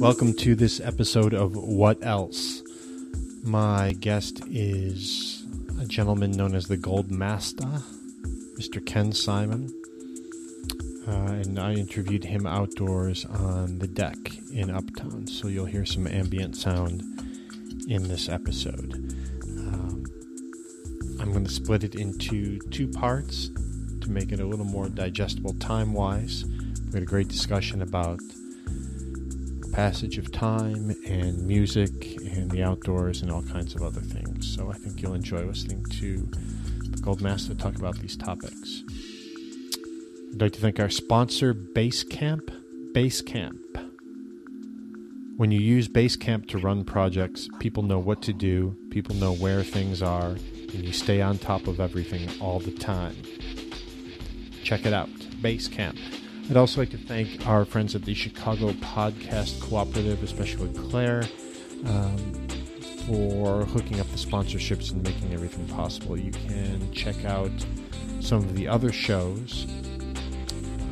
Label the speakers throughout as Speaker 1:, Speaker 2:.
Speaker 1: Welcome to this episode of What Else. My guest is a gentleman known as the Gold Master, Mr. Ken Simon. Uh, and I interviewed him outdoors on the deck in Uptown, so you'll hear some ambient sound in this episode. Um, I'm going to split it into two parts to make it a little more digestible time wise. We had a great discussion about passage of time and music and the outdoors and all kinds of other things. So I think you'll enjoy listening to the Gold Master talk about these topics. I'd like to thank our sponsor, Basecamp. Basecamp. When you use Basecamp to run projects, people know what to do, people know where things are, and you stay on top of everything all the time. Check it out, Basecamp. I'd also like to thank our friends at the Chicago Podcast Cooperative, especially Claire, um, for hooking up the sponsorships and making everything possible. You can check out some of the other shows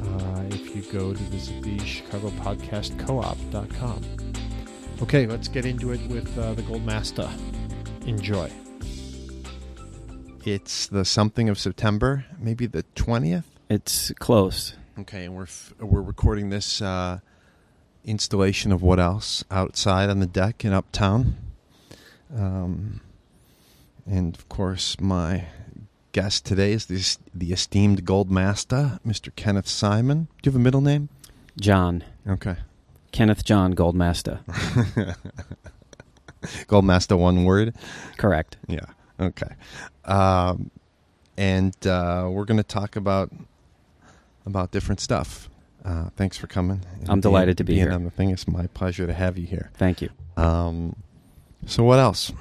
Speaker 1: uh, if you go to visit the Chicago Podcast Co-op.com. Okay, let's get into it with uh, the Gold Master. Enjoy.
Speaker 2: It's the something of September, maybe the 20th.
Speaker 3: It's close.
Speaker 2: Okay, and we're f- we're recording this uh, installation of what else outside on the deck in Uptown, um, and of course my guest today is the the esteemed Gold Master, Mr. Kenneth Simon. Do you have a middle name?
Speaker 3: John.
Speaker 2: Okay,
Speaker 3: Kenneth John Goldmaster.
Speaker 2: Gold Master, one word.
Speaker 3: Correct.
Speaker 2: Yeah. Okay. Um, and uh, we're going to talk about about different stuff. Uh, thanks for coming.
Speaker 3: I'm delighted to be
Speaker 2: being
Speaker 3: here.
Speaker 2: On the thing, it's my pleasure to have you here.
Speaker 3: Thank you.
Speaker 2: Um, so what else?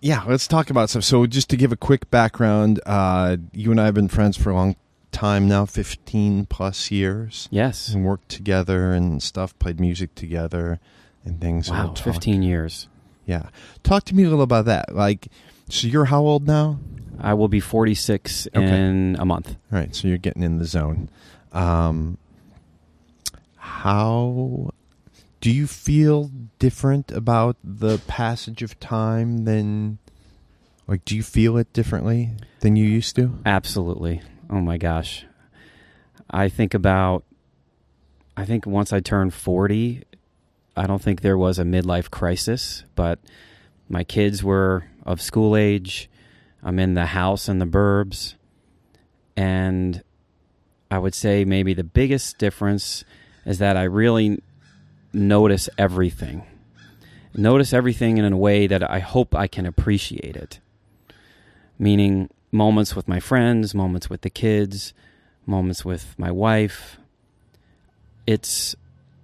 Speaker 2: Yeah, let's talk about stuff. So just to give a quick background, uh, you and I have been friends for a long time now, fifteen plus years,
Speaker 3: Yes.
Speaker 2: and worked together and stuff, played music together and things.
Speaker 3: Wow.
Speaker 2: we'll
Speaker 3: 15 years.
Speaker 2: Yeah, talk to me a little about that. Like, so you're how old now?
Speaker 3: I will be 46
Speaker 2: Okay.
Speaker 3: in a month.
Speaker 2: All right, so you're getting in the zone. Um, how do you feel different about the passage of time than, like, do you feel it differently than you used to?
Speaker 3: Absolutely. Oh my gosh. I think about, I think once I turned 40, I don't think there was a midlife crisis, but my kids were of school age. I'm in the house in the burbs. And I would say maybe the biggest difference is that I really notice everything. Notice everything in a way that I hope I can appreciate it. Meaning moments with my friends, moments with the kids, moments with my wife. It's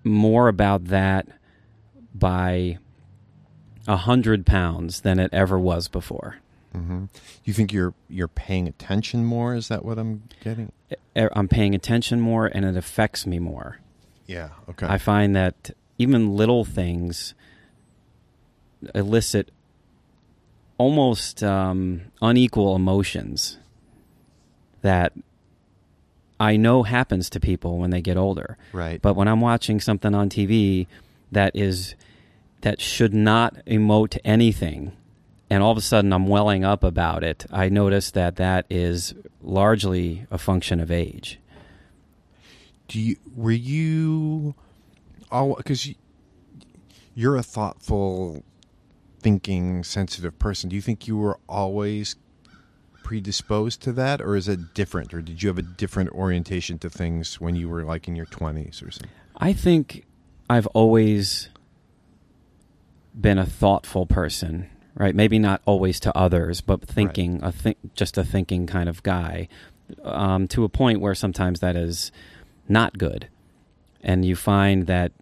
Speaker 3: more about that by a hundred pounds than it ever was before.
Speaker 2: Mm-hmm. You think you're you're paying attention more? Is that what I'm getting?
Speaker 3: I'm paying attention more and it affects me more.
Speaker 2: Yeah. Okay.
Speaker 3: I find that even little things elicit almost um, unequal emotions that I know happens to people when they get older.
Speaker 2: right.
Speaker 3: But when I'm watching something on TV that is that should not emote anything, and all of a sudden I'm welling up about it, I notice that that is largely a function of age.
Speaker 2: do you were you all because you, you're a thoughtful thinking sensitive person do you think you were always predisposed to that or is it different or did you have a different orientation to things when you were like in your 20s or something
Speaker 3: I think I've always been a thoughtful person, right? Maybe not always to others, but thinking a think just a thinking kind of guy. Um, to a point where sometimes that is not good, and you find that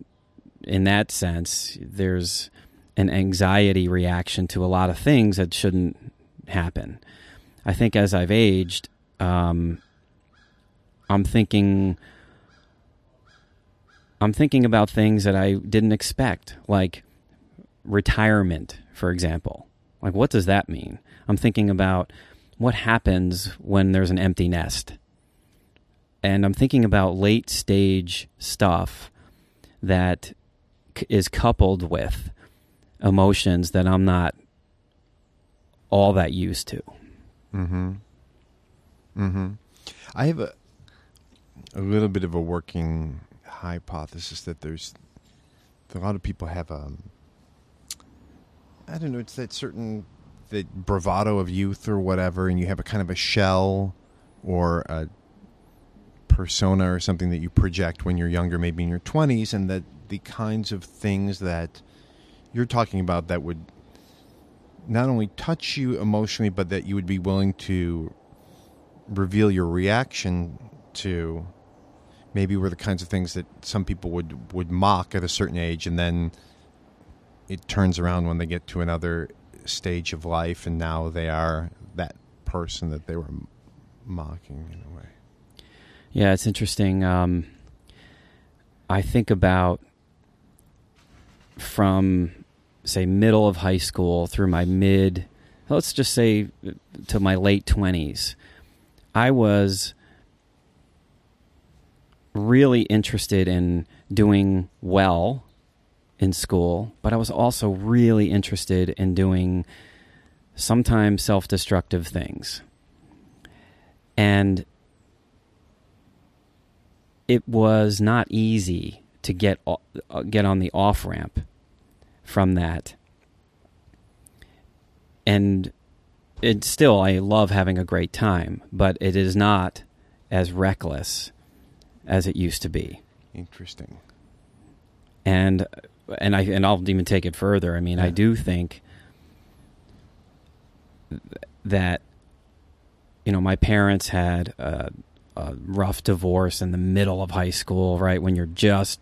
Speaker 3: in that sense, there's an anxiety reaction to a lot of things that shouldn't happen. I think as I've aged, um, I'm thinking I'm thinking about things that I didn't expect, like retirement, for example. Like, what does that mean? I'm thinking about what happens when there's an empty nest. And I'm thinking about late stage stuff that is coupled with emotions that I'm not all that used to.
Speaker 2: Mm-hmm. Mm-hmm. I have a a little bit of a working hypothesis that there's a lot of people have um I don't know, it's that certain the bravado of youth or whatever, and you have a kind of a shell or a persona or something that you project when you're younger, maybe in your twenties, and that the kinds of things that you're talking about that would not only touch you emotionally, but that you would be willing to reveal your reaction to maybe were the kinds of things that some people would would mock at a certain age and then it turns around when they get to another stage of life and now they are that person that they were mocking in a way
Speaker 3: Yeah, it's interesting. Um, I think about from, say, middle of high school through my mid, let's just say to my late 20s. I was really interested in doing well in school, but I was also really interested in doing sometimes self destructive things. And it was not easy to get uh, get on the off ramp from that. And it still I love having a great time, but it is not as reckless as it used to be.
Speaker 2: interesting
Speaker 3: And and I and I'll even take it further. I mean, I do think that you know my parents had a, a rough divorce in the middle of high school, right when you're just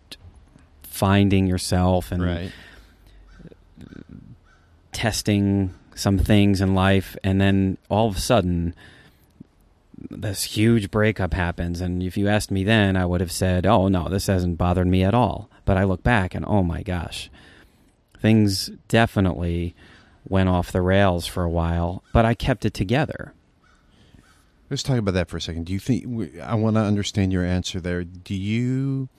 Speaker 3: finding yourself and
Speaker 2: right
Speaker 3: testing some things in life, and then all of a sudden, this huge breakup happens. And if you asked me then, I would have said, "Oh no, this hasn't bothered me at all." But I look back and oh my gosh, things definitely went off the rails for a while. But I kept it together.
Speaker 2: Let's talk about that for a second. Do you think I want to understand your answer there? Do you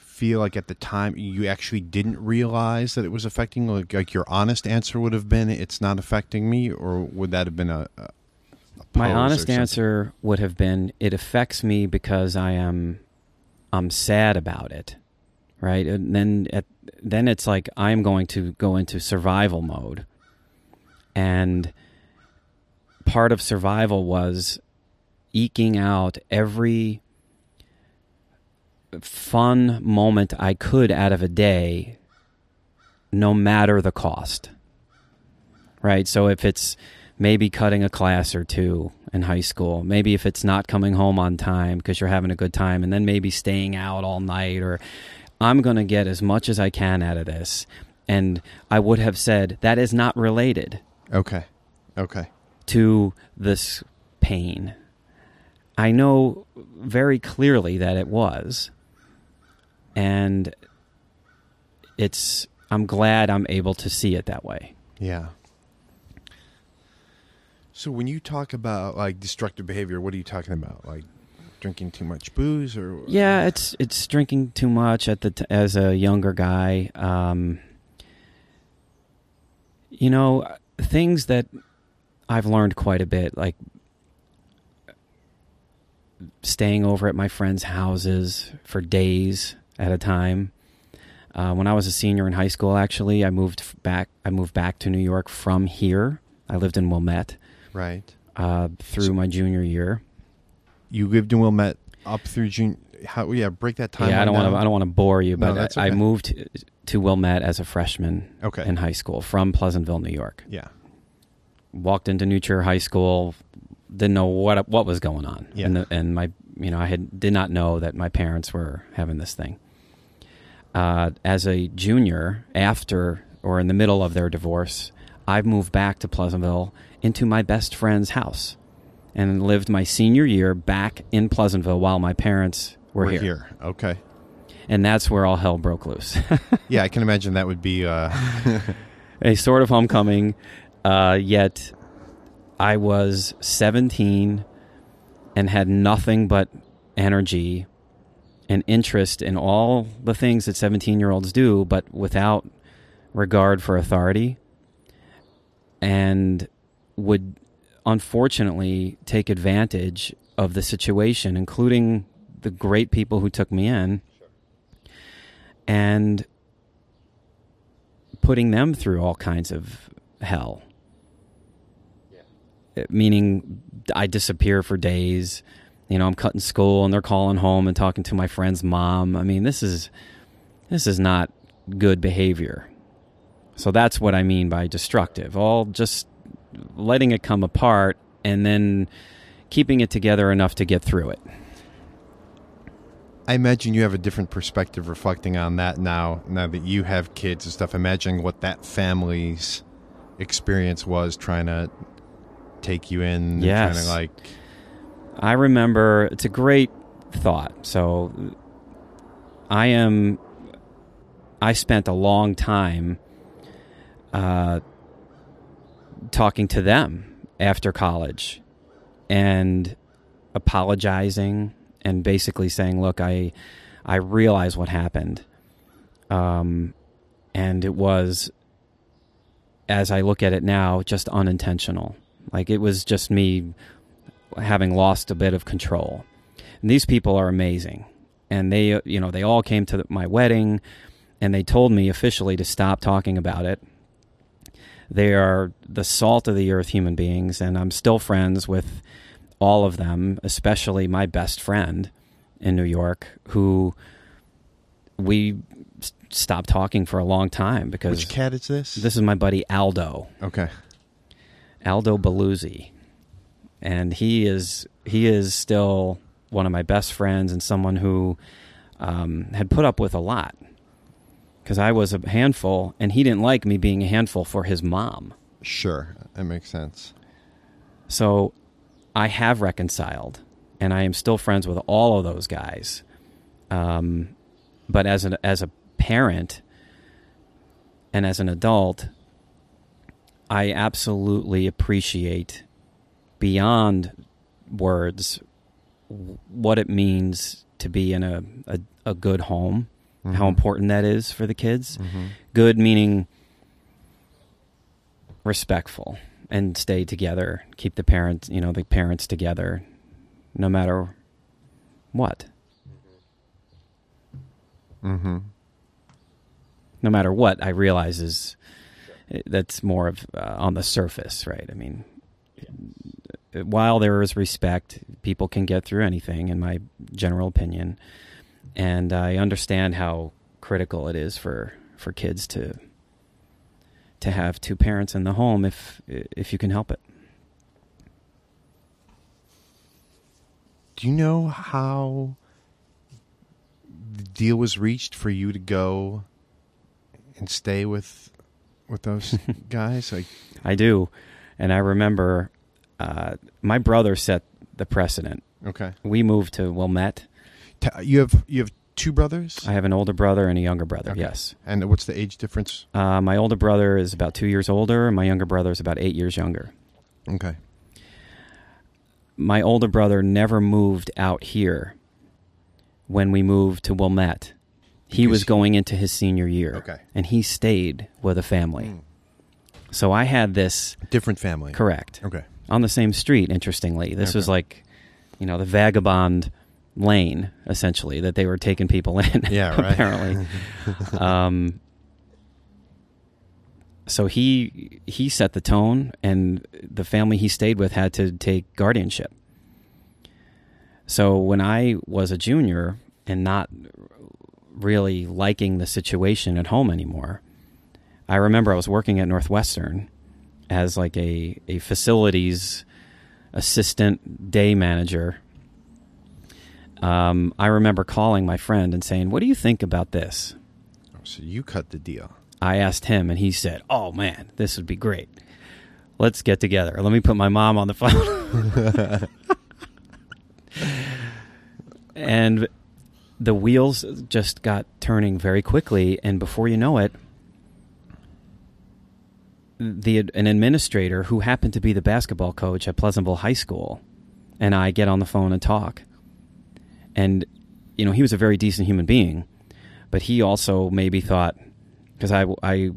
Speaker 2: feel like at the time you actually didn't realize that it was affecting? Like, like your honest answer would have been, "It's not affecting me," or would that have been a, a,
Speaker 3: My honest answer would have been it affects me because I am I'm sad about it. Right? And then at, then it's like I'm going to go into survival mode. And part of survival was eking out every fun moment I could out of a day no matter the cost. Right? So if it's maybe cutting a class or two in high school, maybe if it's not coming home on time because you're having a good time, and then maybe staying out all night, or I'm going to get as much as I can out of this. And I would have said that is not related
Speaker 2: Okay, okay,
Speaker 3: to this pain. I know very clearly that it was. And it's, I'm glad I'm able to see it that way.
Speaker 2: yeah. So when you talk about like destructive behavior, what are you talking about? Like drinking too much booze, or
Speaker 3: Yeah, it's it's drinking too much at the t- as a younger guy. Um, you know, things that I've learned quite a bit, like staying over at my friends' houses for days at a time. Uh, when I was a senior in high school, actually, I moved back. I moved back to New York from here. I lived in Wilmette
Speaker 2: right?
Speaker 3: uh, through
Speaker 2: So-
Speaker 3: my junior year.
Speaker 2: You lived in Wilmette up through June. How? Yeah, break that time.
Speaker 3: yeah, I don't want to. I don't want to bore you,
Speaker 2: No,
Speaker 3: but
Speaker 2: that's
Speaker 3: I, I moved to Wilmette as a freshman
Speaker 2: Okay.
Speaker 3: in high school from Pleasantville, New York.
Speaker 2: yeah.
Speaker 3: Walked into New Trier High School, didn't know what what was going on,
Speaker 2: Yeah.
Speaker 3: and the, and my you know I had did not know that my parents were having this thing. Uh, as a junior, after or in the middle of their divorce, I moved back to Pleasantville into my best friend's house, and lived my senior year back in Pleasantville while my parents were
Speaker 2: We're
Speaker 3: here.
Speaker 2: here. Okay.
Speaker 3: and that's where all hell broke loose.
Speaker 2: Yeah, I can imagine that would be. Uh,
Speaker 3: a sort of homecoming, uh, yet I was 17 and had nothing but energy and interest in all the things that 17 year olds do, but without regard for authority, and would unfortunately take advantage of the situation, including the great people who took me in, and putting them through all kinds of hell. Uh, Meaning, I disappear for days. You know, I'm cutting school, and they're calling home and talking to my friend's mom. I mean, this is this is not good behavior. So that's what I mean by destructive. All just letting it come apart and then keeping it together enough to get through it.
Speaker 2: I imagine you have a different perspective reflecting on that now. Now that you have kids and stuff, imagining what that family's experience was trying to take you in.
Speaker 3: Yes.
Speaker 2: Trying to like,
Speaker 3: I remember it's a great thought. So I am I spent a long time uh, talking to them after college and apologizing and basically saying, "Look, I I realize what happened." Um and it was as I look at it now just unintentional. Like it was just me having lost a bit of control. And these people are amazing. And they, you know, they all came to my wedding and they told me officially to stop talking about it. They are the salt of the earth human beings, and I'm still friends with all of them, especially my best friend in New York, who we stopped talking for a long time because
Speaker 2: which cat is this?
Speaker 3: this is my buddy Aldo.
Speaker 2: Okay.
Speaker 3: Aldo Beluzzi, and he is he is still one of my best friends and someone who um, had put up with a lot because I was a handful, and he didn't like me being a handful for his mom.
Speaker 2: Sure. That makes sense.
Speaker 3: So I have reconciled, and I am still friends with all of those guys. Um, but as an as a parent and as an adult, I absolutely appreciate beyond words what it means to be in a a, a good home, how
Speaker 2: Mhm.
Speaker 3: important that is for the kids.
Speaker 2: Mhm.
Speaker 3: Good meaning respectful and stay together. Keep the parents, you know, the parents together, no matter what.
Speaker 2: Mm-hmm.
Speaker 3: No matter what, I realize is eh, that's more of uh, on the surface, right? I mean, while there is respect, people can get through anything, in my general opinion. And I understand how critical it is for, for kids to to have two parents in the home if if you can help it.
Speaker 2: Do you know how the deal was reached for you to go and stay with with those guys? Like,
Speaker 3: I do, and I remember uh, my brother set the precedent.
Speaker 2: okay,
Speaker 3: We moved to Wilmette.
Speaker 2: T- you have you have two brothers,
Speaker 3: I have an older brother and a younger brother.
Speaker 2: Okay.
Speaker 3: Yes,
Speaker 2: and what's the age difference?
Speaker 3: uh, my older brother is about two years older, and my younger brother is about eight years younger.
Speaker 2: Okay,
Speaker 3: My older brother never moved out here when we moved to Wilmette. He
Speaker 2: Because
Speaker 3: was going into his senior year,
Speaker 2: Okay.
Speaker 3: and he stayed with a family.
Speaker 2: Mm.
Speaker 3: So I had this
Speaker 2: different family.
Speaker 3: correct.
Speaker 2: Okay,
Speaker 3: on the same street. Interestingly, this was like, you know, the vagabond lane essentially that they were taking people in.
Speaker 2: Yeah, right.
Speaker 3: apparently. um, so he he set the tone, and the family he stayed with had to take guardianship. So when I was a junior and not really liking the situation at home anymore, I remember I was working at Northwestern as like a, a facilities assistant day manager. Um, I remember calling my friend and saying, "What do you think about this?"
Speaker 2: so you cut the deal.
Speaker 3: I asked him, and he said, "Oh man, this would be great. Let's get together. Let me put my mom on the phone." and the wheels just got turning very quickly, and before you know it, the an administrator who happened to be the basketball coach at Pleasantville High School and I get on the phone and talk. And you know, he was a very decent human being, but he also maybe thought, because I, I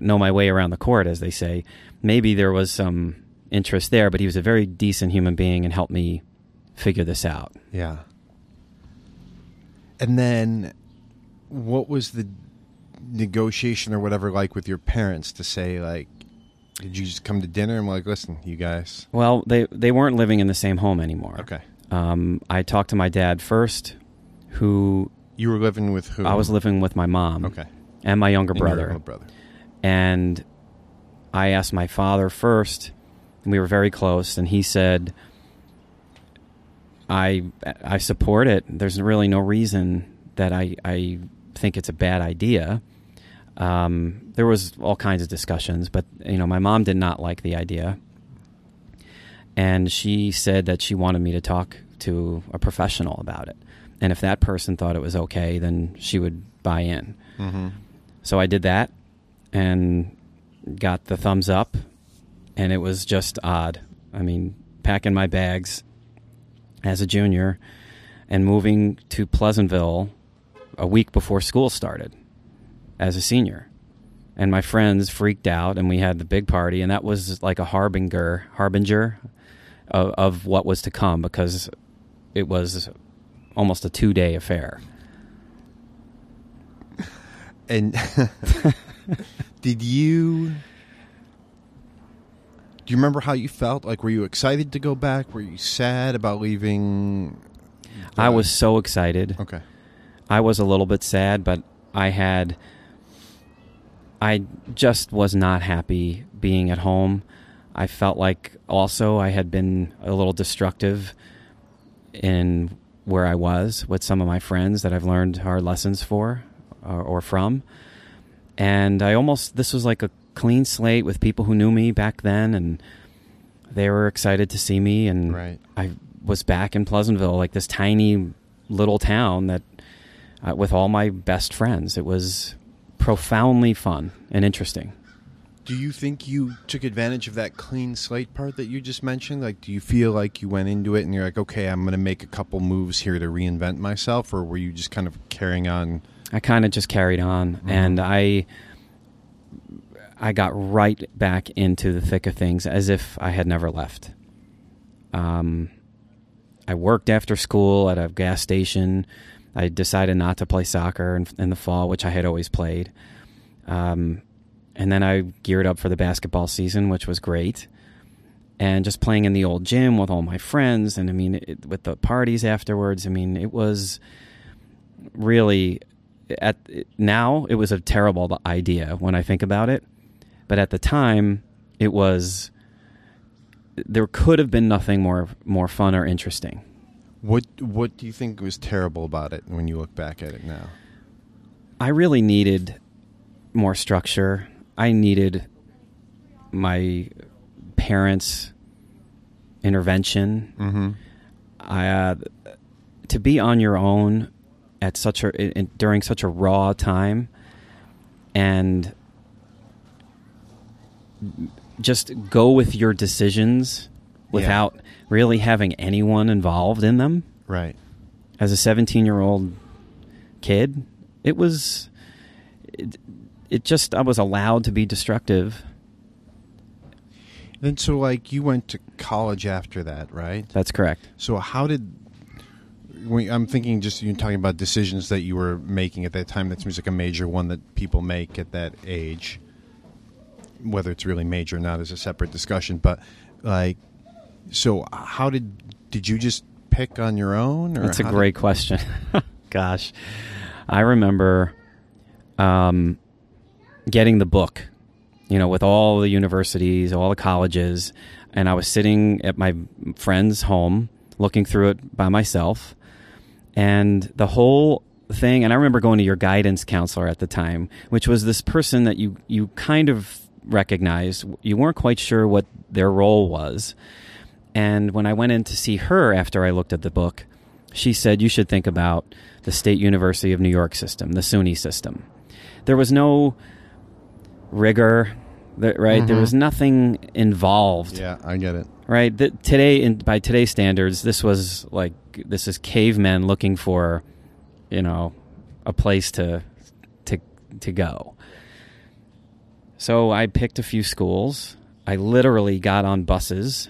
Speaker 3: know my way around the court, as they say, maybe there was some interest there, but he was a very decent human being and helped me figure this out.
Speaker 2: Yeah. And then, what was the negotiation or whatever like with your parents to say like, did you just come to dinner and like, listen, you guys?
Speaker 3: Well, they they weren't living in the same home anymore.
Speaker 2: Okay.
Speaker 3: Um, I talked to my dad first, who
Speaker 2: You were living with who?
Speaker 3: I was living with my mom
Speaker 2: Okay.
Speaker 3: and my younger
Speaker 2: And
Speaker 3: brother.
Speaker 2: little brother.
Speaker 3: and I asked my father first. And we were very close, and he said, "I I support it. There's really no reason that I I think it's a bad idea." Um, there was all kinds of discussions, but you know, my mom did not like the idea, and she said that she wanted me to talk to a professional about it, and if that person thought it was okay, then she would buy in.
Speaker 2: Mm-hmm.
Speaker 3: So I did that and got the thumbs up, and it was just odd. I mean, packing my bags as a junior and moving to Pleasantville a week before school started as a senior. And my friends freaked out, and we had the big party, and that was like a harbinger, harbinger of, of what was to come because it was almost a two day affair.
Speaker 2: And did you? Do you remember how you felt? Like, were you excited to go back? Were you sad about leaving?
Speaker 3: I was so excited.
Speaker 2: Okay.
Speaker 3: I was a little bit sad, but I had. I just was not happy being at home. I felt like also I had been a little destructive in where I was with some of my friends that I've learned hard lessons for or, or from. And I almost, this was like a clean slate with people who knew me back then and they were excited to see me. And
Speaker 2: Right.
Speaker 3: I was back in Pleasantville, like this tiny little town that uh, with all my best friends. It was profoundly fun and interesting.
Speaker 2: Do you think you took advantage of that clean slate part that you just mentioned? Like, do you feel like you went into it and you're like, okay, I'm going to make a couple moves here to reinvent myself, or were you just kind of carrying on?
Speaker 3: I kind of just carried on,
Speaker 2: Mhm.
Speaker 3: and I I got right back into the thick of things as if I had never left. Um, I worked after school at a gas station. I decided not to play soccer in, in the fall, which I had always played. Um, and then I geared up for the basketball season, which was great. And just playing in the old gym with all my friends, and I mean, it, with the parties afterwards. I mean, it was really at now it was a terrible idea when I think about it, but at the time it was there could have been nothing more more fun or interesting.
Speaker 2: What What do you think was terrible about it when you look back at it now?
Speaker 3: I really needed more structure. I needed my parents' intervention.
Speaker 2: Mm-hmm.
Speaker 3: I, uh, to be on your own at such a in, during such a raw time, and just go with your decisions without really having anyone involved in them.
Speaker 2: Right.
Speaker 3: As a 17 year old kid, it was it, just I was allowed to be destructive.
Speaker 2: Then, so like you went to college after that, right?
Speaker 3: That's correct.
Speaker 2: So how did? When, I'm thinking just you talking about decisions that you were making at that time. That seems like a major one that people make at that age. Whether it's really major or not is a separate discussion. But like, so how did did you just pick on your own? Or
Speaker 3: That's a great question. Gosh, I remember um, getting the book, you know, with all the universities, all the colleges, and I was sitting at my friend's home looking through it by myself, and the whole thing. And I remember going to your guidance counselor at the time, which was this person that you you kind of recognized. You weren't quite sure what their role was. And when I went in to see her after I looked at the book, she said, You should think about the State University of New York system, the SUNY system. There was no rigor, right? There
Speaker 2: Mhm.
Speaker 3: was nothing involved,
Speaker 2: Yeah, I get it.
Speaker 3: right? Th- today, in, by today's standards, this was like this is cavemen looking for you know, a place to to to go. So I picked a few schools. I literally got on buses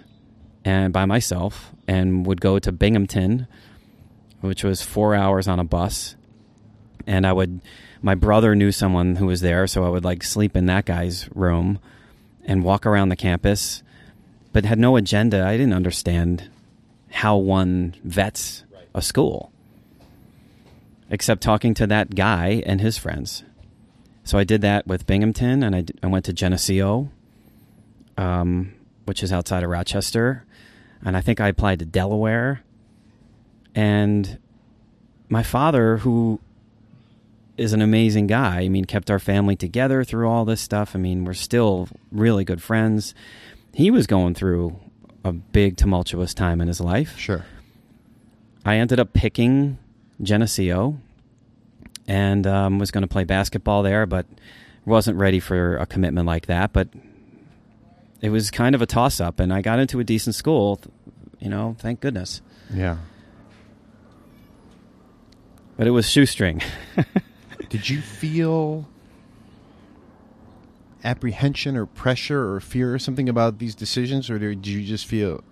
Speaker 3: and by myself and would go to Binghamton, which was 4 hours on a bus. And I would my brother knew someone who was there, so I would like sleep in that guy's room and walk around the campus, but had no agenda. I didn't understand how one vets a school, except talking to that guy and his friends. So I did that with Binghamton, and I, I went to Geneseo, um, which is outside of Rochester, and I think I applied to Delaware. And my father, who is an amazing guy. I mean, kept our family together through all this stuff. I mean, we're still really good friends. He was going through a big tumultuous time in his life.
Speaker 2: Sure.
Speaker 3: I ended up picking Geneseo and um, was going to play basketball there, but wasn't ready for a commitment like that. But it was kind of a toss up, and I got into a decent school. You know, thank goodness.
Speaker 2: Yeah.
Speaker 3: But it was shoestring.
Speaker 2: Did you feel apprehension or pressure or fear or something about these decisions, or did you just feel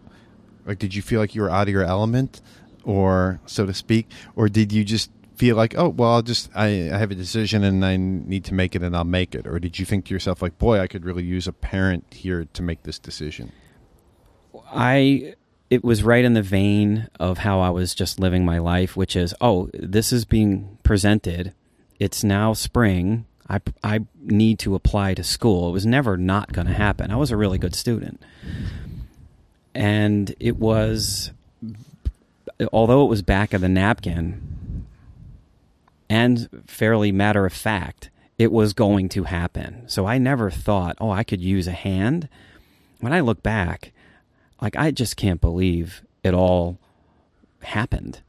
Speaker 2: like did you feel like you were out of your element, or so to speak, or did you just feel like oh well I'll just I, I have a decision and I need to make it and I'll make it, or did you think to yourself like boy I could really use a parent here to make this decision?
Speaker 3: I it was right in the vein of how I was just living my life, which is oh this is being presented it's now spring. I, I need to apply to school. It was never not going to happen. I was a really good student. And it was, although it was back of the napkin and fairly matter of fact, it was going to happen. So I never thought, oh, I could use a hand. When I look back, like, I just can't believe it all happened.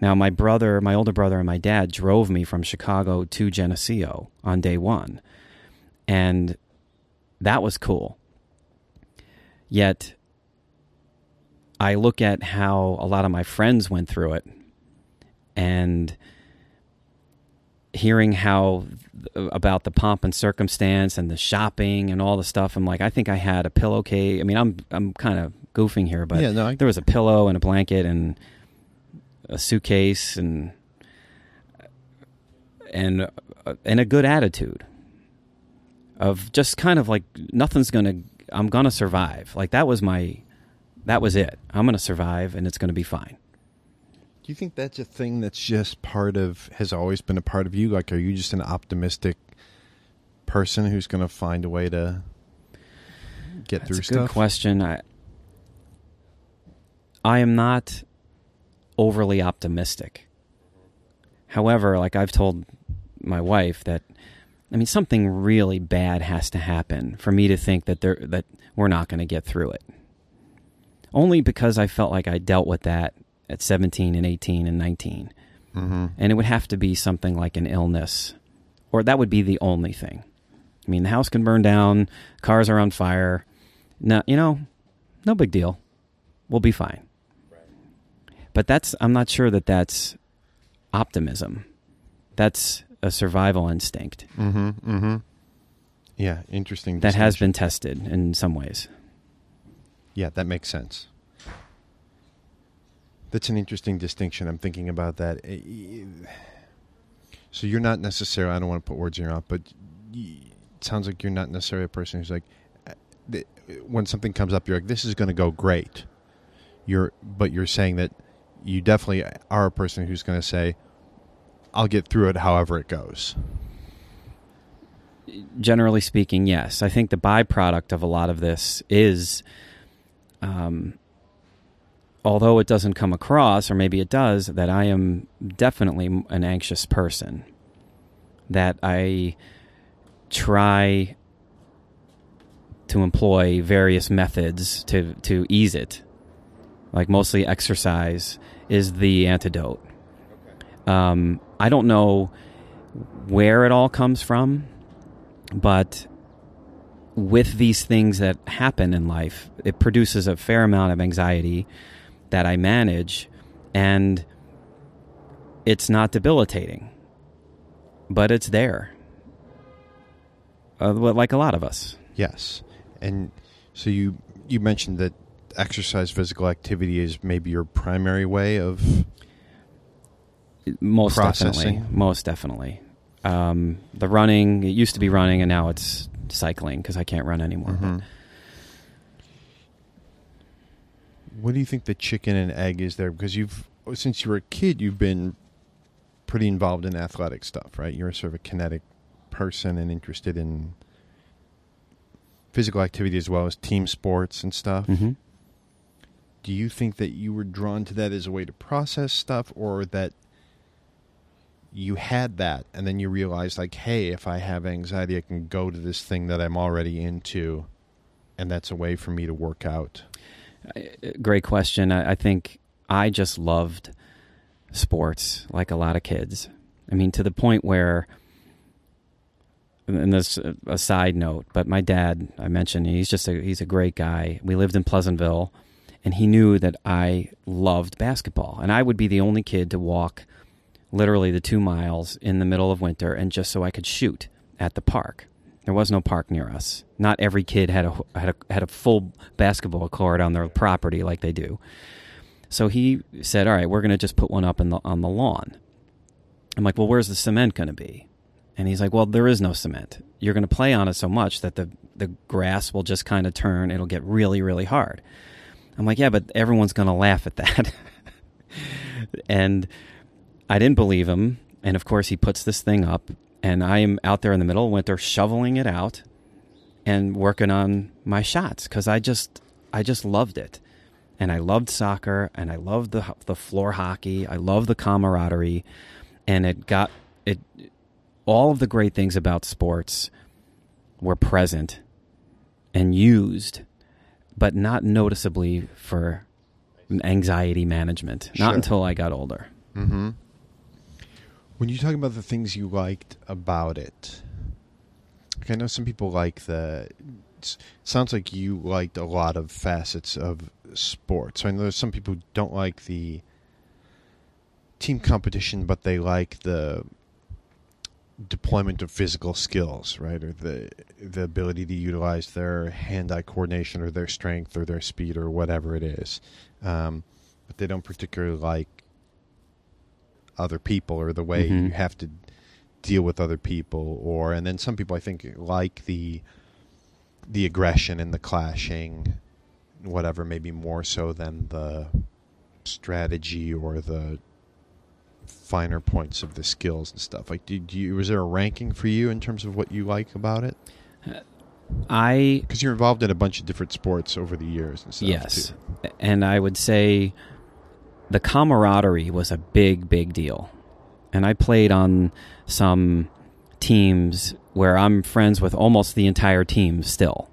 Speaker 3: Now, my brother, my older brother, and my dad drove me from Chicago to Geneseo on day one. And that was cool. Yet, I look at how a lot of my friends went through it and hearing how about the pomp and circumstance and the shopping and all the stuff i'm like i think i had a pillowcase i mean i'm i'm kind of goofing here but
Speaker 2: yeah, no, I-
Speaker 3: there was a pillow and a blanket and a suitcase and and uh, and a good attitude of just kind of like nothing's gonna I'm gonna survive. Like that was my that was it. I'm gonna survive and it's gonna be fine.
Speaker 2: Do you think that's a thing that's just part of has always been a part of you? Like, are you just an optimistic person who's going to find a way to get
Speaker 3: That's
Speaker 2: through
Speaker 3: a
Speaker 2: stuff?
Speaker 3: good question. I I am not overly optimistic. However, like I've told my wife that I mean something really bad has to happen for me to think that there that we're not going to get through it. Only because I felt like I dealt with that at 17 and 18 and 19.
Speaker 2: Mm-hmm.
Speaker 3: And it would have to be something like an illness or that would be the only thing. I mean, the house can burn down, cars are on fire. No, you know, no big deal. We'll be fine. But that's I'm not sure that that's optimism. That's a survival instinct
Speaker 2: Mm-hmm. Mm-hmm. Yeah, interesting.
Speaker 3: that has been tested in some ways.
Speaker 2: Yeah, that makes sense. That's an interesting distinction. I'm thinking about that. So you're not necessarily. I don't want to put words in your mouth, but it sounds like you're not necessarily a person who's like, eh, when something comes up, you're like, this is going to go great. You're, but you're saying that you definitely are a person who's going to say, I'll get through it however it goes.
Speaker 3: Generally speaking, yes. I think the byproduct of a lot of this is, um, although it doesn't come across, or maybe it does, that I am definitely an anxious person. That I try to employ various methods to, to ease it. Like mostly exercise is the antidote. Um, I don't know where it all comes from, but with these things that happen in life, it produces a fair amount of anxiety that I manage. And it's not debilitating, but it's there. Uh, like a lot of us.
Speaker 2: Yes, and so you you mentioned that exercise, physical activity is maybe your primary way of
Speaker 3: most
Speaker 2: Processing.
Speaker 3: definitely. Most definitely. Um, the running, it used to be running, and now it's cycling because I can't run anymore.
Speaker 2: Mhm. What do you think the chicken and egg is there? Because you've since you were a kid, you've been pretty involved in athletic stuff, right? You're a sort of a kinetic person and interested in physical activity as well as team sports and stuff.
Speaker 3: hmm
Speaker 2: Do you think that you were drawn to that as a way to process stuff, or that you had that and then you realized, like, hey, if I have anxiety, I can go to this thing that I'm already into, and that's a way for me to work out?
Speaker 3: Great question. I, think I just loved sports like a lot of kids. I mean, to the point where, and this a side note, but my dad, I mentioned, he's just a he's a great guy. We lived in Pleasantville, and he knew that I loved basketball, and I would be the only kid to walk literally the two miles in the middle of winter, and just so I could shoot at the park. There was no park near us. Not every kid had a had a had a full basketball court on their property like they do. So he said, "All right, we're going to just put one up the, on the lawn." I'm like, "Well, where's the cement going to be?" And he's like, "Well, there is no cement. You're going to play on it so much that the the grass will just kind of turn. It'll get really, really hard." I'm like, "Yeah, but everyone's going to laugh at that." and I didn't believe him. And of course, he puts this thing up, and I am out there in the middle of winter shoveling it out and working on my shots because I just I just loved it, and I loved soccer, and I loved the the floor hockey. I loved the camaraderie, and it got it. All of the great things about sports were present and used, but not noticeably for anxiety management. Not until I got older.
Speaker 2: Mm-hmm. When you talk about the things you liked about it, like I know some people like the. Sounds like you liked a lot of facets of sports. I know there's some people who don't like the team competition, but they like the deployment of physical skills, right, or the the ability to utilize their hand-eye coordination, or their strength, or their speed, or whatever it is. Um, but they don't particularly like other people or the way
Speaker 3: Mhm.
Speaker 2: you have to deal with other people or and then some people I think like the the aggression and the clashing whatever maybe more so than the strategy or the finer points of the skills and stuff like did you was there a ranking for you in terms of what you like about it
Speaker 3: I
Speaker 2: because you're involved in a bunch of different sports over the years and stuff
Speaker 3: yes,
Speaker 2: too.
Speaker 3: and I would say the camaraderie was a big, big deal. And I played on some teams where I'm friends with almost the entire team still.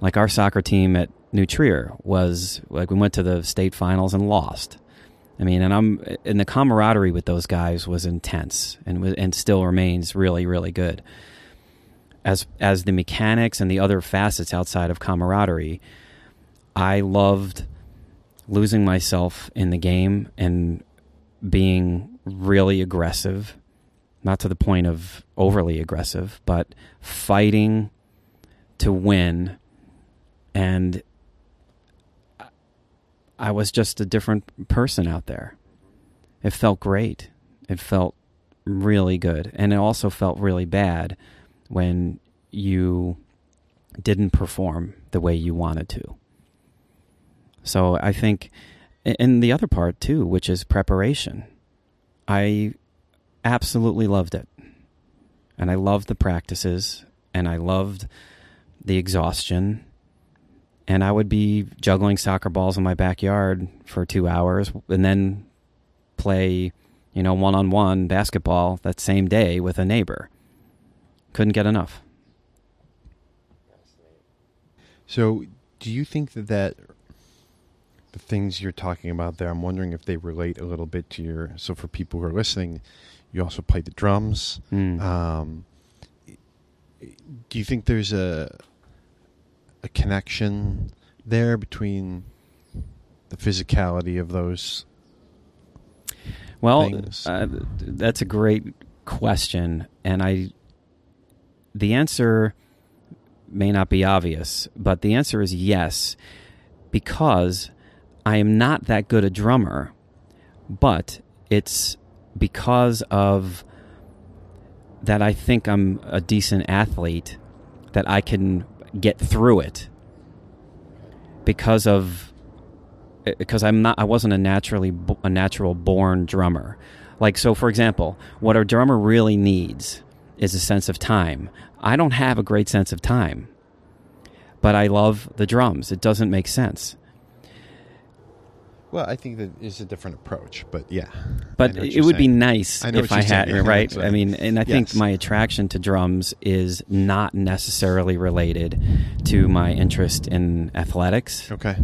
Speaker 3: Like our soccer team at New Trier was like we went to the state finals and lost. I mean, and I'm and the camaraderie with those guys was intense and and still remains really, really good. As as the mechanics and the other facets outside of camaraderie, I loved losing myself in the game and being really aggressive, not to the point of overly aggressive, but fighting to win. And I was just a different person out there. It felt great. It felt really good. And it also felt really bad when you didn't perform the way you wanted to. So I think, and the other part too, which is preparation. I absolutely loved it. And I loved the practices and I loved the exhaustion. And I would be juggling soccer balls in my backyard for two hours and then play, you know, one on one basketball that same day with a neighbor. Couldn't get enough.
Speaker 2: So, do you think that that the things you're talking about there, I'm wondering if they relate a little bit to your. So, for people who are listening, you also play the drums.
Speaker 3: Mm.
Speaker 2: Um, do you think there's a a connection there between the physicality of those?
Speaker 3: Well, uh, that's a great question, and I, the answer may not be obvious, but the answer is yes, because I am not that good a drummer, but it's because of that I think I'm a decent athlete that I can get through it because of because I'm not I wasn't a naturally a natural born drummer. Like so for example, what a drummer really needs is a sense of time. I don't have a great sense of time. But I love the drums. It doesn't make sense.
Speaker 2: Well, I think that is a different approach, but yeah.
Speaker 3: But
Speaker 2: I know what
Speaker 3: it would be nice
Speaker 2: I
Speaker 3: if I
Speaker 2: saying.
Speaker 3: had
Speaker 2: Yeah, I
Speaker 3: right. I mean, and I think my attraction to drums is not necessarily related to my interest in athletics.
Speaker 2: Okay.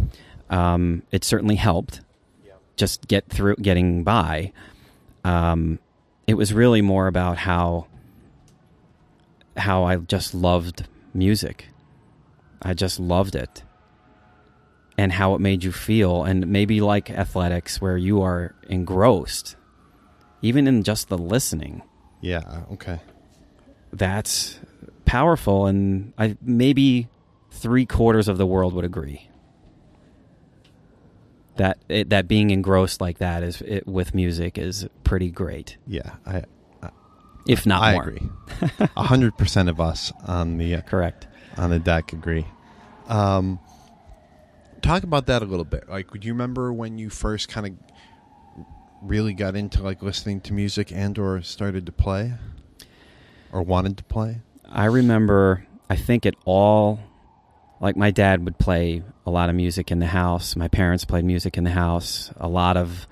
Speaker 3: Um, it certainly helped just get through getting by. Um, it was really more about how how I just loved music. I just loved it. And how it made you feel and maybe like athletics where you are engrossed even in just the listening.
Speaker 2: Yeah. Okay.
Speaker 3: That's powerful and I maybe 3 quarters of the world would agree that it, that being engrossed like that is it, with music is pretty great,
Speaker 2: Yeah. I.
Speaker 3: if not
Speaker 2: I
Speaker 3: more.
Speaker 2: agree. A hundred percent of us on the uh,
Speaker 3: Correct.
Speaker 2: on the deck agree. Um, talk about that a little bit. Like, would you remember when you first kind of really got into like listening to music and or started to play or wanted to play?
Speaker 3: I remember. I think it all, like my dad would play a lot of music in the house. My parents played music in the house. A lot of.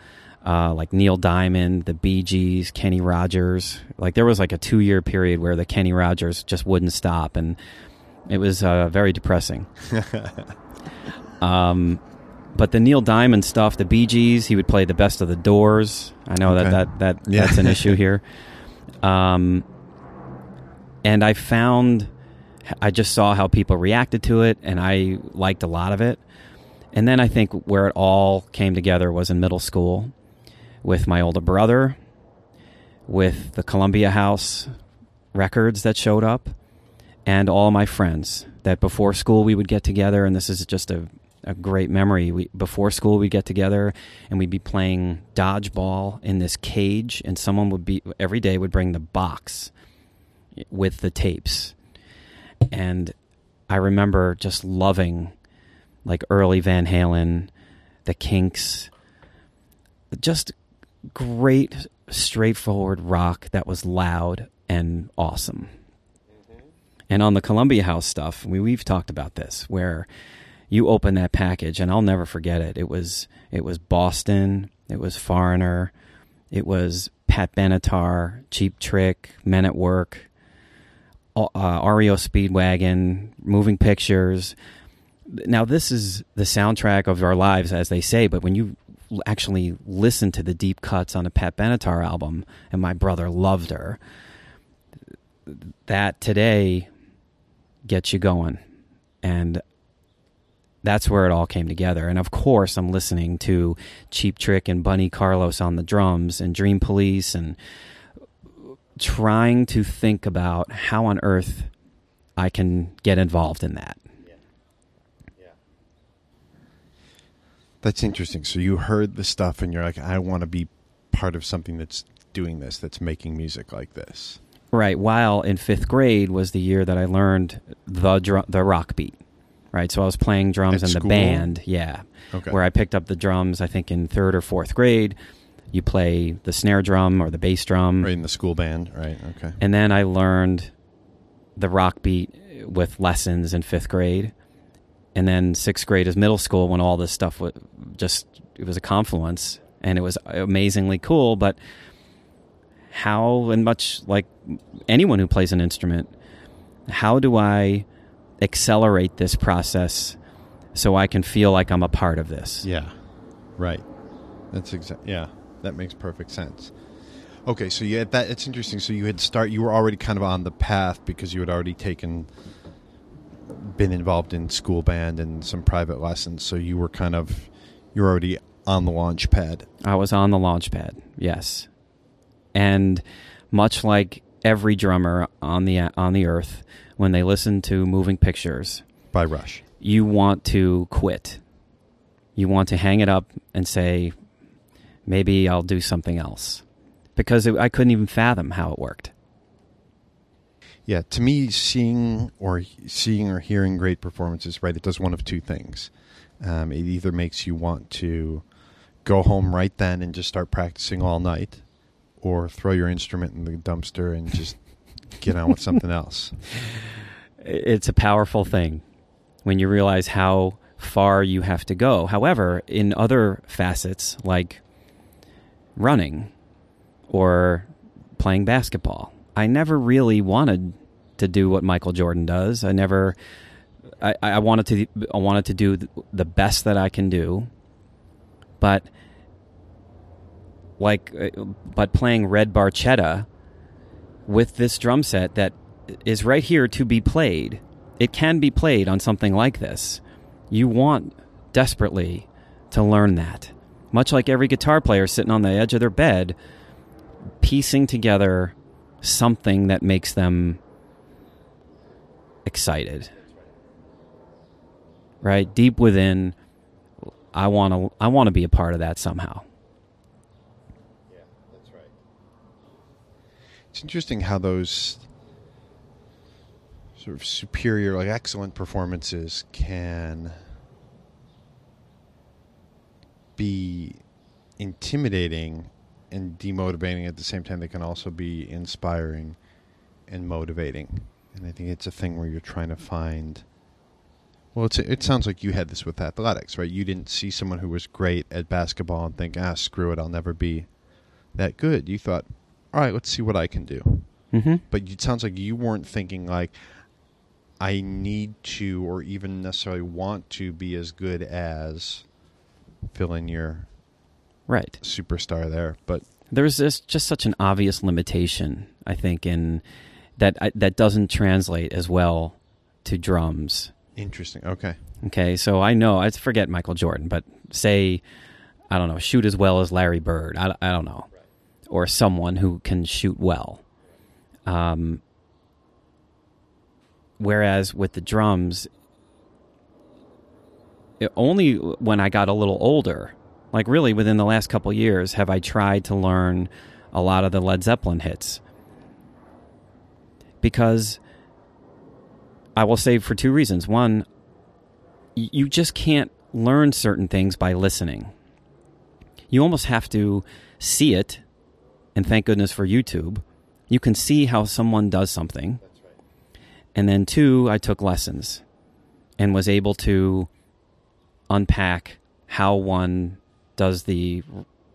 Speaker 3: Uh, like Neil Diamond, the Bee Gees, Kenny Rogers. Like there was like a two year period where the Kenny Rogers just wouldn't stop, and it was uh, very depressing. Um, but the Neil Diamond stuff, the Bee Gees, he would play the best of the Doors. I know
Speaker 2: Okay.
Speaker 3: that that, that
Speaker 2: Yeah.
Speaker 3: that's an issue here. Um, and I found, I just saw how people reacted to it, and I liked a lot of it. And then I think where it all came together was in middle school with my older brother, with the Columbia House records that showed up, and all my friends that before school we would get together, and this is just a, a great memory. We, before school we'd get together and we'd be playing dodgeball in this cage, and someone would be every day would bring the box with the tapes, and I remember just loving like early Van Halen, the Kinks, just great straightforward rock that was loud and awesome. Mm-hmm. And on the Columbia House stuff, we, we've talked about this, where you open that package, and I'll never forget it. It was it was Boston, it was Foreigner, it was Pat Benatar, Cheap Trick, Men at Work, uh, REO Speedwagon, Moving Pictures. Now this is the soundtrack of our lives, as they say. But when you actually listen to the deep cuts on a Pat Benatar album, and my brother loved her, that today gets you going. And that's where it all came together. And of course, I'm listening to Cheap Trick and Bunny Carlos on the drums and Dream Police and trying to think about how on earth I can get involved in that.
Speaker 2: That's interesting. So you heard the stuff and you're like, I want to be part of something that's doing this, that's making music like this.
Speaker 3: Right. While in fifth grade was the year that I learned the dr- the rock beat. Right. So I was playing drums
Speaker 2: At
Speaker 3: in the
Speaker 2: school?
Speaker 3: band. Yeah.
Speaker 2: Okay.
Speaker 3: Where I picked up the drums, I think in third or fourth grade. You play the snare drum or the bass drum.
Speaker 2: Right in the school band, right? Okay.
Speaker 3: And then I learned the rock beat with lessons in fifth grade. And then sixth grade is middle school when all this stuff was just, it was a confluence and it was amazingly cool. But how, and much like anyone who plays an instrument, how do I accelerate this process so I can feel like I'm a part of this?
Speaker 2: Yeah. Right. That's exact. Yeah, that makes perfect sense. Okay, so you had that. It's interesting. So you had start. You were already kind of on the path because you had already taken, been involved in school band and some private lessons. So you were kind of, you were already on the launch pad.
Speaker 3: I was on the launch pad, yes. And much like every drummer on the on the earth, when they listen to moving pictures,
Speaker 2: by Rush.
Speaker 3: you want to quit. You want to hang it up and say, maybe I'll do something else. Because it, I couldn't even fathom how it worked.
Speaker 2: Yeah, to me, seeing or seeing or hearing great performances, right? It does one of two things. Um, it either makes you want to go home right then and just start practicing all night, or throw your instrument in the dumpster and just get on with something else.
Speaker 3: It's a powerful thing when you realize how far you have to go. However, in other facets like running or playing basketball, I never really wanted to do what Michael Jordan does. I never I, I wanted to I wanted to do the best that I can do, but like uh, but playing Red Barchetta with this drum set that is right here to be played. It can be played on something like this. You want desperately to learn that. Much like every guitar player sitting on the edge of their bed, piecing together something that makes them excited. Right? Deep within I want to I want to be a part of that somehow.
Speaker 2: Yeah, that's right. It's interesting how those sort of superior, like excellent performances can be intimidating and demotivating at the same time. They can also be inspiring and motivating. And I think it's a thing where you're trying to find. Well, it's it sounds like you had this with athletics, right? You didn't see someone who was great at basketball and think, ah, screw it, I'll never be that good. You thought, all right, let's see what I can do.
Speaker 3: Mm-hmm.
Speaker 2: But it sounds like you weren't thinking like, I need to, or even necessarily want to be as good as fill in your
Speaker 3: Right.
Speaker 2: superstar there. But
Speaker 3: There's this, just such an obvious limitation, I think, in that I, that doesn't translate as well to drums.
Speaker 2: interesting. Okay.
Speaker 3: Okay, so I know I forget Michael Jordan, but say I don't know, shoot as well as Larry Bird. I, I don't know, or someone who can shoot well. Um, whereas with the drums, only when I got a little older, like really within the last couple years, have I tried to learn a lot of the Led Zeppelin hits. Because I will say for two reasons. One, you just can't learn certain things by listening. You almost have to see it, and thank goodness for YouTube. You can see how someone does something. And then, two, I took lessons and was able to unpack how one does the,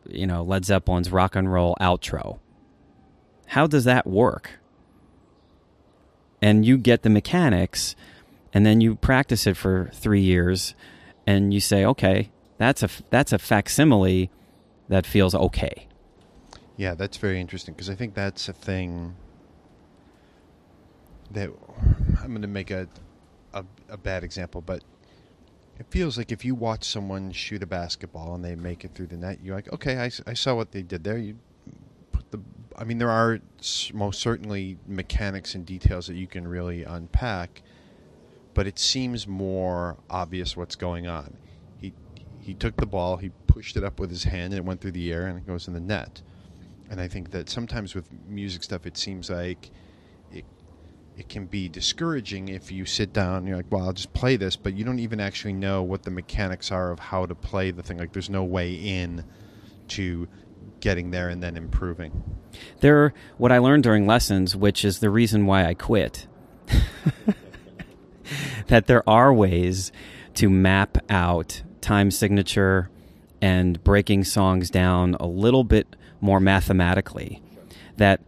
Speaker 3: you know, Led Zeppelin's rock and roll outro. How does that work? And you get the mechanics, and then you practice it for three years, and you say, okay, that's a that's a facsimile that feels okay.
Speaker 2: Yeah, that's very interesting because I think that's a thing that I'm going to make a, a a bad example, but it feels like if you watch someone shoot a basketball and they make it through the net, you're like, okay, I, I saw what they did there. You put the, I mean, there are most certainly mechanics and details that you can really unpack, but it seems more obvious what's going on. He he took the ball, he pushed it up with his hand, and it went through the air and it goes in the net. And I think that sometimes with music stuff, it seems like it it can be discouraging if you sit down and you're like, well, I'll just play this, but you don't even actually know what the mechanics are of how to play the thing. Like, there's no way in to getting there and then improving.
Speaker 3: There, what I learned during lessons, which is the reason why I quit, that there are ways to map out time signature and breaking songs down a little bit more mathematically. That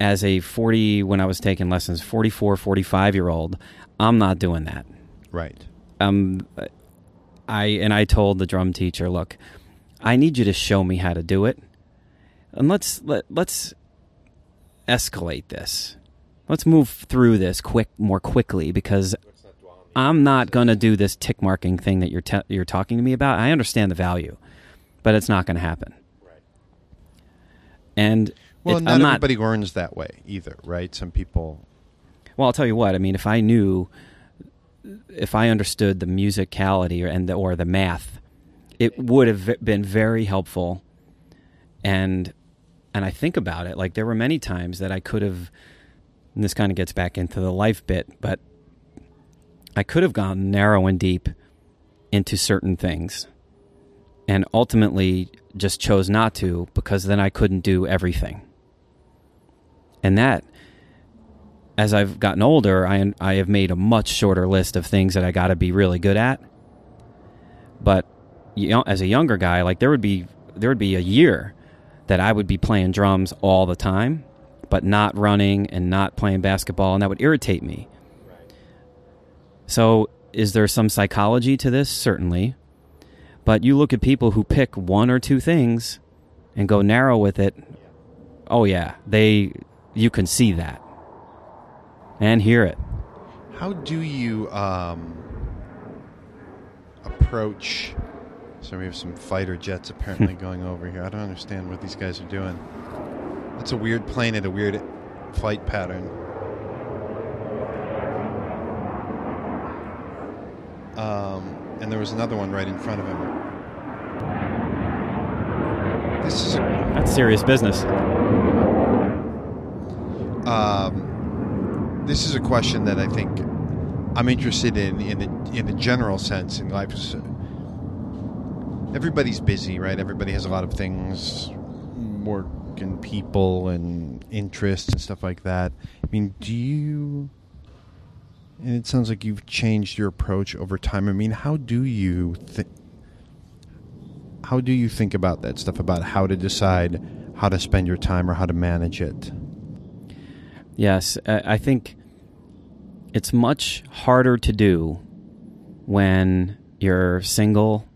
Speaker 3: as a 40, when I was taking lessons, 44, 45 year old, I'm not doing that.
Speaker 2: Right.
Speaker 3: um, I and I told the drum teacher, look, I need you to show me how to do it, and let's let let's escalate this. Let's move through this quick more quickly because I'm not going to do this tick marking thing that you're te- you're talking to me about. I understand the value, but it's not going to happen. And
Speaker 2: Well,
Speaker 3: it-
Speaker 2: not
Speaker 3: not
Speaker 2: everybody learns that way either, right? Some people.
Speaker 3: Well, I'll tell you what. I mean, if I knew, if I understood the musicality or and the, or the math, it would have been very helpful. And and I think about it, like there were many times that I could have. And this kind of gets back into the life bit, but I could have gone narrow and deep into certain things, and ultimately just chose not to because then I couldn't do everything. And that as I've gotten older, I I have made a much shorter list of things that I got to be really good at. But you know, as a younger guy, like there would be there would be a year that I would be playing drums all the time, but not running and not playing basketball, and that would irritate me. So, is there some psychology to this? Certainly. But you look at people who pick one or two things and go narrow with it. Oh yeah, they you can see that and hear it.
Speaker 2: How do you um, approach? So we have some fighter jets apparently going over here. I don't understand what these guys are doing. That's a weird plane at a weird flight pattern. Um, and there was another one right in front of him. This is a
Speaker 3: That's serious business.
Speaker 2: um, this is a question that I think I'm interested in in the in the general sense in life. Everybody's busy, right? Everybody has a lot of things, work and people and interests and stuff like that. I mean, do you? And it sounds like you've changed your approach over time. I mean, how do you think? How do you think about that stuff? About how to decide how to spend your time or how to manage it?
Speaker 3: Yes, I I think it's much harder to do when you're single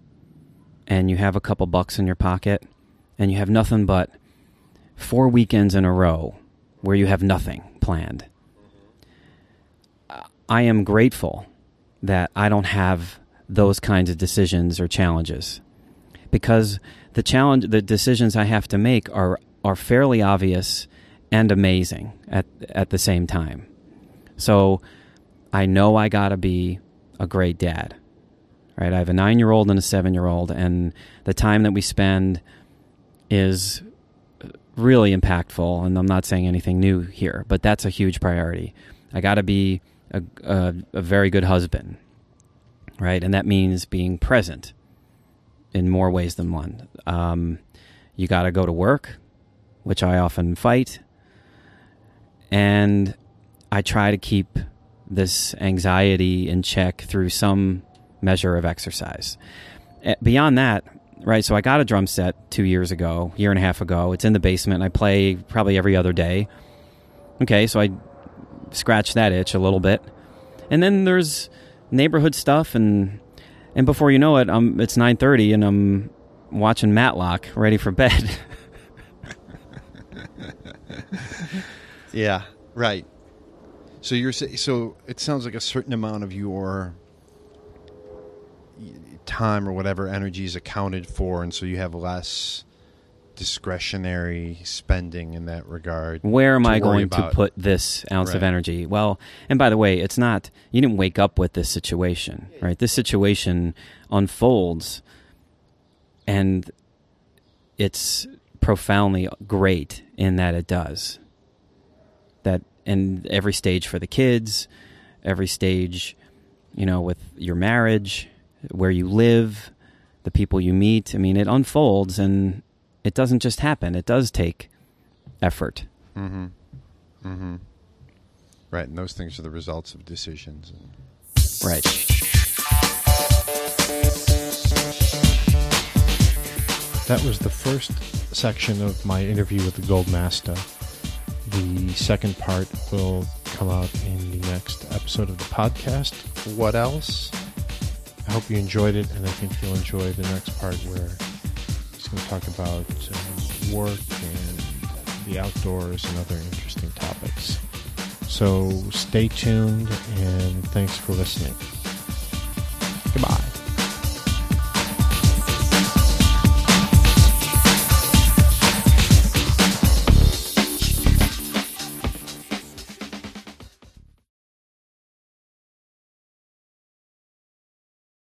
Speaker 3: and you have a couple bucks in your pocket and you have nothing but four weekends in a row where you have nothing planned. I am grateful that I don't have those kinds of decisions or challenges because the challenge the decisions I have to make are are fairly obvious and amazing at at the same time. So I know I got to be a great dad. Right? I have a 9-year-old and a 7-year-old and the time that we spend is really impactful and I'm not saying anything new here, but that's a huge priority. I got to be a, a, a very good husband. Right? And that means being present in more ways than one. Um, you got to go to work, which I often fight, and I try to keep this anxiety in check through some measure of exercise. Eh, Beyond that, right? So I got a drum set two years ago, year and a half ago. It's in the basement. I play probably every other day. Okay, so I scratch that itch a little bit, and then there's neighborhood stuff and and before you know it, um, it's nine thirty, and I'm watching Matlock, ready for bed.
Speaker 2: Yeah, right. So you're so it sounds like a certain amount of your time or whatever energy is accounted for, and so you have less discretionary spending in that regard.
Speaker 3: Where am I going
Speaker 2: about.
Speaker 3: to put this ounce of energy? Well, and by the way, it's not you didn't wake up with this situation, right? This situation unfolds, and it's profoundly great in that it does. That and every stage for the kids, every stage, you know, with your marriage, where you live, the people you meet. I mean, it unfolds and it doesn't just happen. It does take effort.
Speaker 2: Mm-hmm. Mm-hmm. Right, and those things are the results of decisions.
Speaker 3: Right.
Speaker 1: That was the first section of my interview with the Gold Master. The second part will come out in the next episode of the podcast. What else? I hope you enjoyed it, and I think you'll enjoy the next part where Going to talk about uh, work and the outdoors and other interesting topics. So stay tuned and thanks for listening. Goodbye.